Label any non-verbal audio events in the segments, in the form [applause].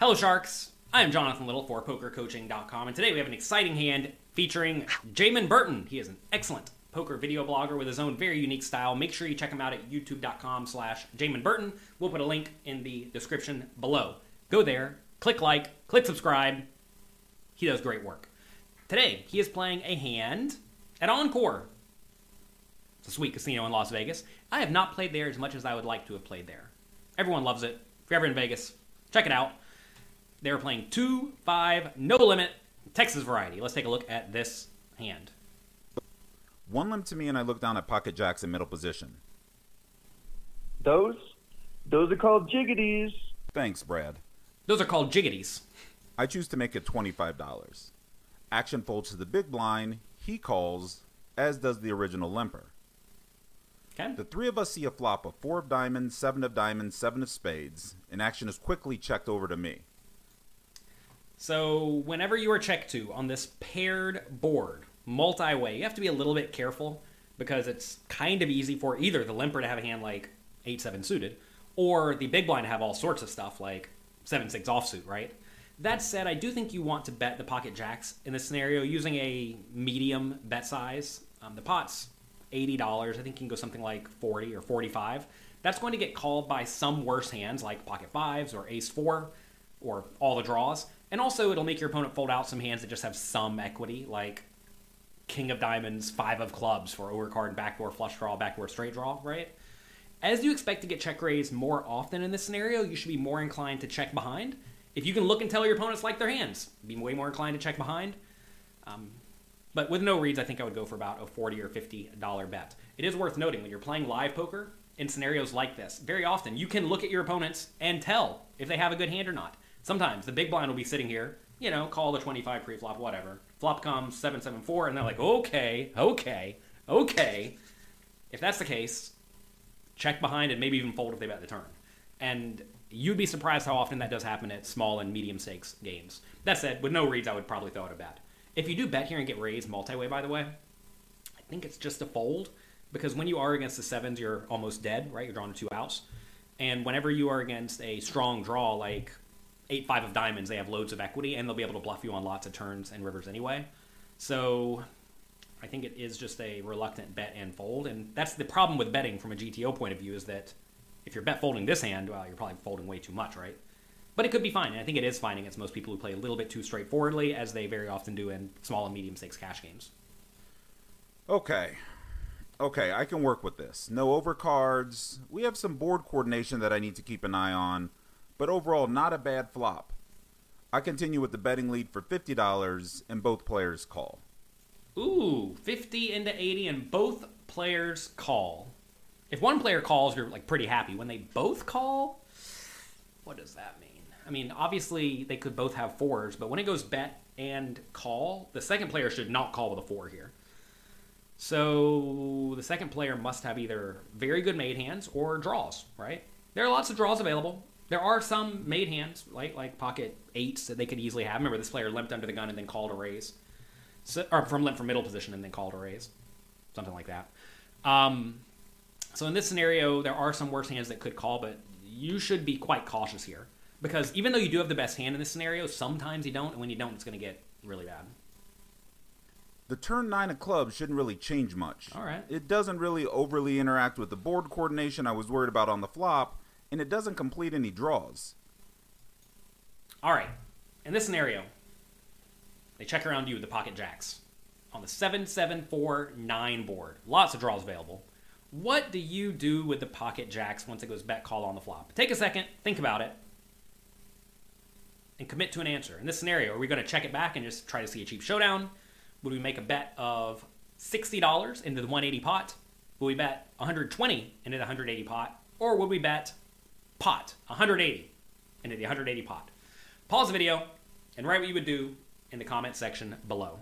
Hello, Sharks. I am Jonathan Little for PokerCoaching.com, and today we have an exciting hand featuring Jaman Burton. He is an excellent poker video blogger with his own very unique style. Make sure you check him out at youtube.com slash Jaman Burton. We'll put a link in the description below. Go there, click like, click subscribe. He does great work. Today, he is playing a hand at Encore. It's a sweet casino in Las Vegas. I have not played there as much as I would like to have played there. Everyone loves it. If you're ever in Vegas, check it out. They're playing 2 5 no limit Texas variety. Let's take a look at this hand. One limp to me, and I look down at pocket jacks in middle position. Those? Those are called jiggities. Thanks, Brad. Those are called jiggities. I choose to make it $25. Action folds to the big blind. He calls, as does the original limper. Okay. The three of us see a flop of four of diamonds, seven of diamonds, seven of spades, and action is quickly checked over to me. So, whenever you are checked to on this paired board, multi way, you have to be a little bit careful because it's kind of easy for either the limper to have a hand like 8 7 suited or the big blind to have all sorts of stuff like 7 6 offsuit, right? That said, I do think you want to bet the pocket jacks in this scenario using a medium bet size. Um, the pot's $80. I think you can go something like 40 or 45. That's going to get called by some worse hands like pocket fives or ace four or all the draws. And also, it'll make your opponent fold out some hands that just have some equity, like king of diamonds, five of clubs for overcard, backdoor flush draw, backdoor straight draw, right? As you expect to get check raised more often in this scenario, you should be more inclined to check behind. If you can look and tell your opponents like their hands, be way more inclined to check behind. Um, but with no reads, I think I would go for about a 40 or $50 bet. It is worth noting when you're playing live poker in scenarios like this, very often you can look at your opponents and tell if they have a good hand or not. Sometimes the big blind will be sitting here, you know, call the 25 pre-flop, whatever. Flop comes 774, and they're like, okay, okay, okay. If that's the case, check behind and maybe even fold if they bet the turn. And you'd be surprised how often that does happen at small and medium stakes games. That said, with no reads, I would probably throw it a bet. If you do bet here and get raised multi-way, by the way, I think it's just a fold because when you are against the sevens, you're almost dead, right? You're drawn to two outs. And whenever you are against a strong draw like eight five of diamonds, they have loads of equity and they'll be able to bluff you on lots of turns and rivers anyway. So I think it is just a reluctant bet and fold, and that's the problem with betting from a GTO point of view is that if you're bet folding this hand, well, you're probably folding way too much, right? But it could be fine, and I think it is fine against most people who play a little bit too straightforwardly, as they very often do in small and medium stakes cash games. Okay. Okay, I can work with this. No overcards. We have some board coordination that I need to keep an eye on, but overall, not a bad flop. I continue with the betting lead for $50, and both players call. Ooh, 50 into 80, and both players call. If one player calls, you're like pretty happy. When they both call, what does that mean? I mean, obviously they could both have fours, but when it goes bet and call, the second player should not call with a four here. So the second player must have either very good made hands or draws, right? There are lots of draws available. There are some made hands, like like pocket eights that they could easily have. Remember, this player limped under the gun and then called a raise, so, or from limp from middle position and then called a raise, something like that. Um, so in this scenario, there are some worse hands that could call, but you should be quite cautious here because even though you do have the best hand in this scenario, sometimes you don't, and when you don't, it's going to get really bad. The turn 9 of clubs shouldn't really change much. All right. It doesn't really overly interact with the board coordination I was worried about on the flop, and it doesn't complete any draws. All right. In this scenario, they check around you with the pocket jacks on the 7749 board. Lots of draws available. What do you do with the pocket jacks once it goes bet call on the flop? Take a second, think about it, and commit to an answer. In this scenario, are we going to check it back and just try to see a cheap showdown? Would we make a bet of $60 into the 180 pot? Would we bet 120 into the 180 pot? Or would we bet pot 180 into the 180 pot? Pause the video and write what you would do in the comment section below.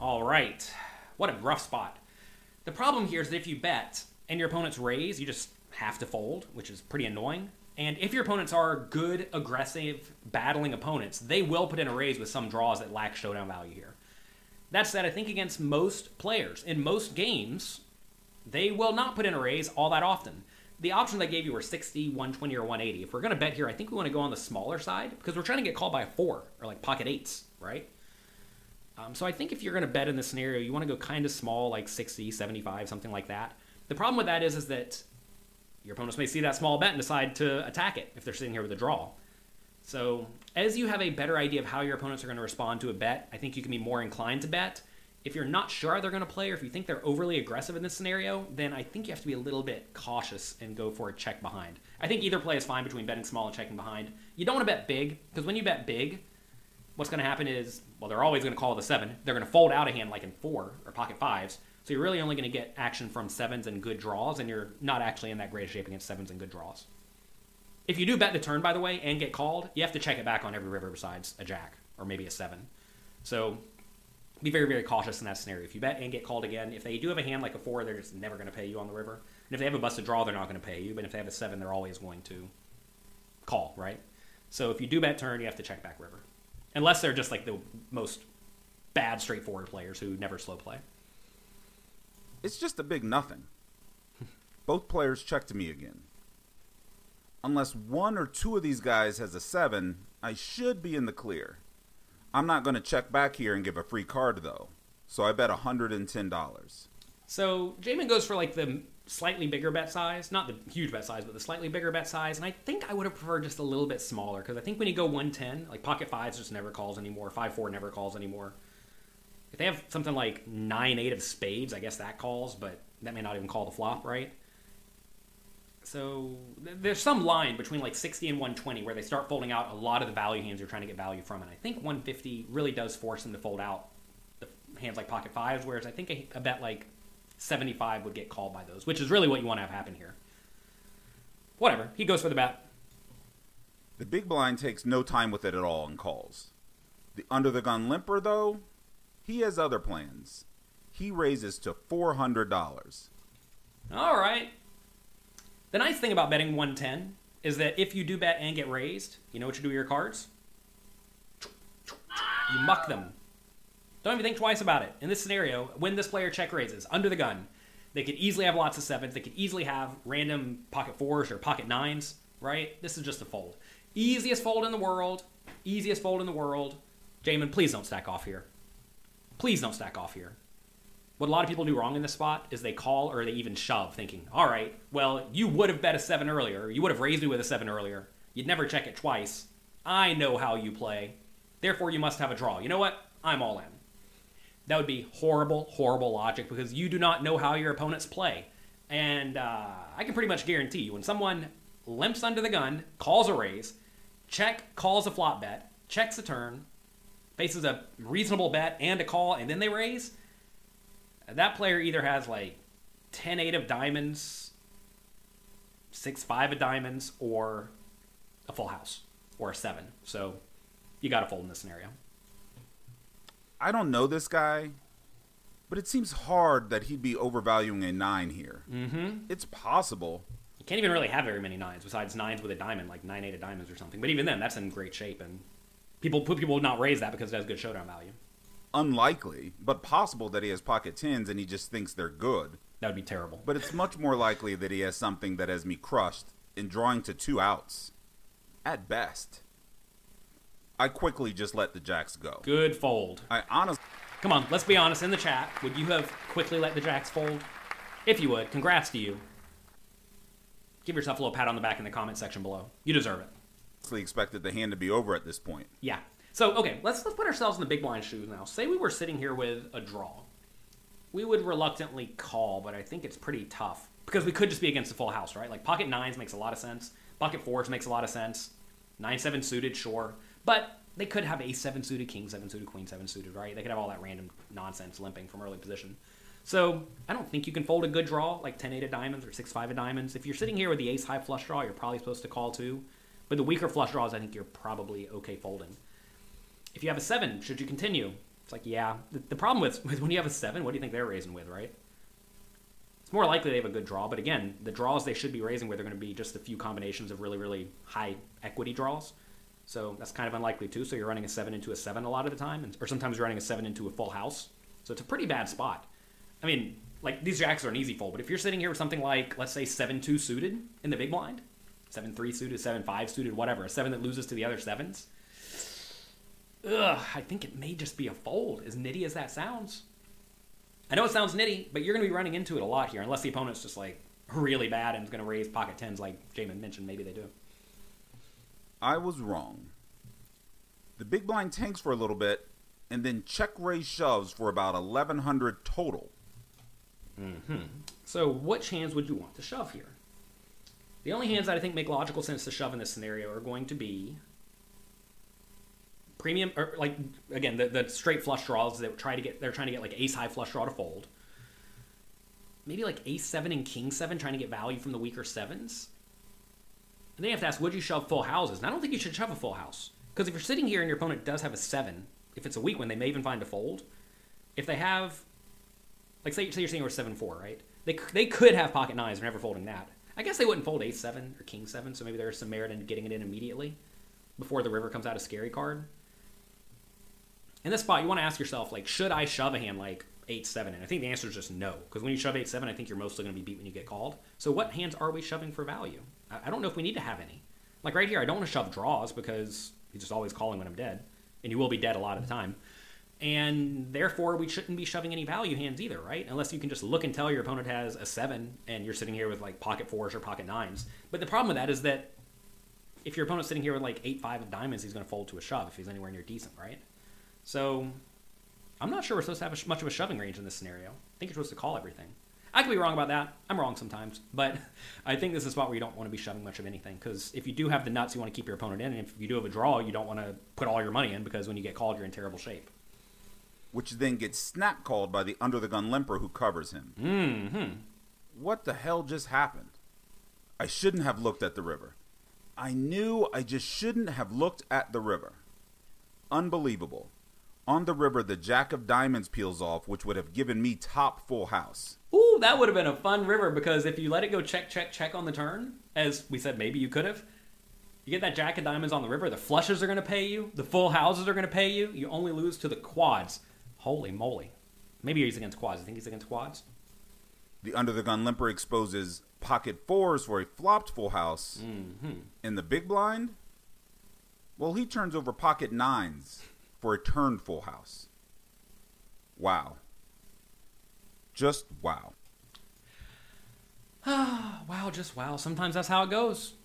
All right. What a rough spot. The problem here is that if you bet and your opponents raise, you just have to fold, which is pretty annoying. And if your opponents are good, aggressive, battling opponents, they will put in a raise with some draws that lack showdown value here. That said, I think against most players in most games, they will not put in a raise all that often. The options I gave you were 60, 120, or 180. If we're going to bet here, I think we want to go on the smaller side because we're trying to get called by a four or like pocket eights, right? Um, so I think if you're going to bet in this scenario, you want to go kind of small, like 60, 75, something like that. The problem with that is, is that your opponents may see that small bet and decide to attack it if they're sitting here with a draw. So as you have a better idea of how your opponents are going to respond to a bet, I think you can be more inclined to bet. If you're not sure they're going to play, or if you think they're overly aggressive in this scenario, then I think you have to be a little bit cautious and go for a check behind. I think either play is fine between betting small and checking behind. You don't want to bet big because when you bet big, what's going to happen is, well, they're always going to call the seven. They're going to fold out a hand like in four or pocket fives. So you're really only going to get action from sevens and good draws, and you're not actually in that great shape against sevens and good draws. If you do bet the turn, by the way, and get called, you have to check it back on every river besides a jack or maybe a seven. So be very, very cautious in that scenario. If you bet and get called again, if they do have a hand like a four, they're just never going to pay you on the river. And if they have a busted draw, they're not going to pay you. But if they have a seven, they're always going to call, right? So if you do bet turn, you have to check back river. Unless they're just like the most bad straightforward players who never slow play. It's just a big nothing. Both players check to me again. Unless one or two of these guys has a seven, I should be in the clear. I'm not going to check back here and give a free card though, so I bet $110. So Jaman goes for like the slightly bigger bet size, not the huge bet size, but the slightly bigger bet size. And I think I would have preferred just a little bit smaller because I think when you go 110, like pocket fives just never calls anymore, five four never calls anymore. If they have something like nine eight of spades, I guess that calls, but that may not even call the flop, right? So th- there's some line between like 60 and 120 where they start folding out a lot of the value hands you're trying to get value from, and I think 150 really does force them to fold out the hands like pocket fives, whereas I think a bet like 75 would get called by those, which is really what you want to have happen here. Whatever, he goes for the bet. The big blind takes no time with it at all and calls. The under the gun limper, though, he has other plans. He raises to $400. All right. The nice thing about betting 110 is that if you do bet and get raised, you know what you do with your cards? You muck them. Don't even think twice about it. In this scenario, when this player check raises under the gun, they could easily have lots of sevens. They could easily have random pocket fours or pocket nines, right? This is just a fold. Easiest fold in the world. Easiest fold in the world. Jaman, please don't stack off here. Please don't stack off here. What a lot of people do wrong in this spot is they call or they even shove, thinking, all right, well, you would have bet a seven earlier. You would have raised me with a seven earlier. You'd never check it twice. I know how you play. Therefore, you must have a draw. You know what? I'm all in. That would be horrible, horrible logic because you do not know how your opponents play. And uh, I can pretty much guarantee you when someone limps under the gun, calls a raise, check, calls a flop bet, checks a turn, faces a reasonable bet and a call, and then they raise, that player either has like 10 8 of diamonds, 6 5 of diamonds, or a full house, or a 7. So you got to fold in this scenario. I don't know this guy, but it seems hard that he'd be overvaluing a 9 here. Mm-hmm. It's possible. You can't even really have very many nines besides nines with a diamond, like 9 8 of diamonds or something. But even then, that's in great shape, and people people would not raise that because it has good showdown value. Unlikely, but possible that he has pocket 10s and he just thinks they're good. That would be terrible. But it's much more likely that he has something that has me crushed in drawing to two outs. At best. I quickly just let the jacks go. Good fold. I honestly. Come on, let's be honest. In the chat, would you have quickly let the jacks fold? If you would, congrats to you. Give yourself a little pat on the back in the comment section below. You deserve it. Expected the hand to be over at this point. Yeah. So okay, let's let's put ourselves in the big blind shoes now. Say we were sitting here with a draw. We would reluctantly call, but I think it's pretty tough because we could just be against the full house, right? Like pocket nines makes a lot of sense. Pocket fours makes a lot of sense. Nine seven suited, sure, but they could have ace seven suited, king seven suited, queen seven suited, right? They could have all that random nonsense limping from early position. So I don't think you can fold a good draw like 10 8 of diamonds or 6 5 of diamonds. If you're sitting here with the ace high flush draw, you're probably supposed to call too. But the weaker flush draws, I think you're probably okay folding. If you have a 7, should you continue? It's like, yeah. The, the problem with, [laughs] with when you have a 7, what do you think they're raising with, right? It's more likely they have a good draw, but again, the draws they should be raising with are going to be just a few combinations of really, really high equity draws. So that's kind of unlikely too. So you're running a 7 into a 7 a lot of the time, and, or sometimes you're running a 7 into a full house So it's a pretty bad spot. I mean, like these jacks are an easy fold, but if you're sitting here with something like, let's say, seven two suited in the big blind, seven three suited, seven five suited, whatever, a seven that loses to the other sevens. Ugh, I think it may just be a fold, as nitty as that sounds. I know it sounds nitty, but you're going to be running into it a lot here, unless the opponent's just like really bad and is going to raise pocket tens, like Jaman mentioned. Maybe they do. I was wrong. The big blind tanks for a little bit, and then check raise shoves for about 1100 total. Mm-hmm. So, which hands would you want to shove here? The only hands that I think make logical sense to shove in this scenario are going to be premium, or like again the, the straight flush draws that try to get they're trying to get like ace high flush draw to fold. Maybe like ace seven and king seven trying to get value from the weaker sevens. And then you have to ask, would you shove full houses? And I don't think you should shove a full house because if you're sitting here and your opponent does have a seven, if it's a weak one, they may even find a fold. If they have like say, say you're saying we're seven four, right? They they could have pocket nines. We're never folding that. I guess they wouldn't fold ace seven or king seven, so maybe there's some merit in getting it in immediately before the river comes out a scary card. In this spot, you want to ask yourself like, should I shove a hand like eight seven? And I think the answer is just no, because when you shove eight seven, I think you're mostly going to be beat when you get called. So what hands are we shoving for value? I, I don't know if we need to have any. Like right here, I don't want to shove draws because he's just always calling when I'm dead, and you will be dead a lot of the time and therefore we shouldn't be shoving any value hands either, right? Unless you can just look and tell your opponent has a seven and you're sitting here with like pocket fours or pocket nines. But the problem with that is that if your opponent's sitting here with like eight five of diamonds, he's going to fold to a shove if he's anywhere near decent, right? So I'm not sure we're supposed to have much of a shoving range in this scenario. I think you're supposed to call everything. I could be wrong about that. I'm wrong sometimes, but [laughs] I think this is a spot where you don't want to be shoving much of anything because if you do have the nuts, you want to keep your opponent in, and if you do have a draw, you don't want to put all your money in because when you get called, you're in terrible shape. Which then gets snap called by the under the gun limper who covers him. Mm-hmm. What the hell just happened? I shouldn't have looked at the river. I knew I just shouldn't have looked at the river. Unbelievable. On the river, the Jack of Diamonds peels off, which would have given me top full house. Ooh, that would have been a fun river because if you let it go check, check, check on the turn, as we said, maybe you could have. You get that jack of diamonds on the river, the flushes are going to pay you, the full houses are going to pay you. You only lose to the quads. Holy moly. Maybe he's against quads. I think he's against quads. The under the gun limper exposes pocket fours for a flopped full house. Mm-hmm. In the big blind, well, he turns over pocket nines for a turned full house. Wow. Just wow. [sighs] wow, just wow. Sometimes that's how it goes.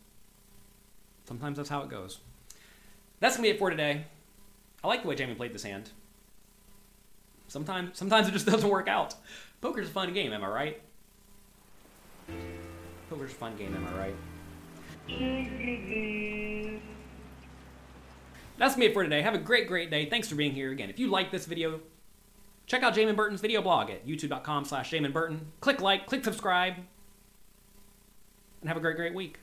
Sometimes that's how it goes. That's gonna be it for today. I like the way Jamie played this hand. Sometimes, sometimes it just [laughs] doesn't work out. Poker's a fun game, am I right? Poker's a fun game, am I right? That's it for today. Have a great, great day. Thanks for being here again. If you like this video, check out Jaman Burton's video blog at youtube.com slash Burton. Click like, click subscribe, and have a great, great week.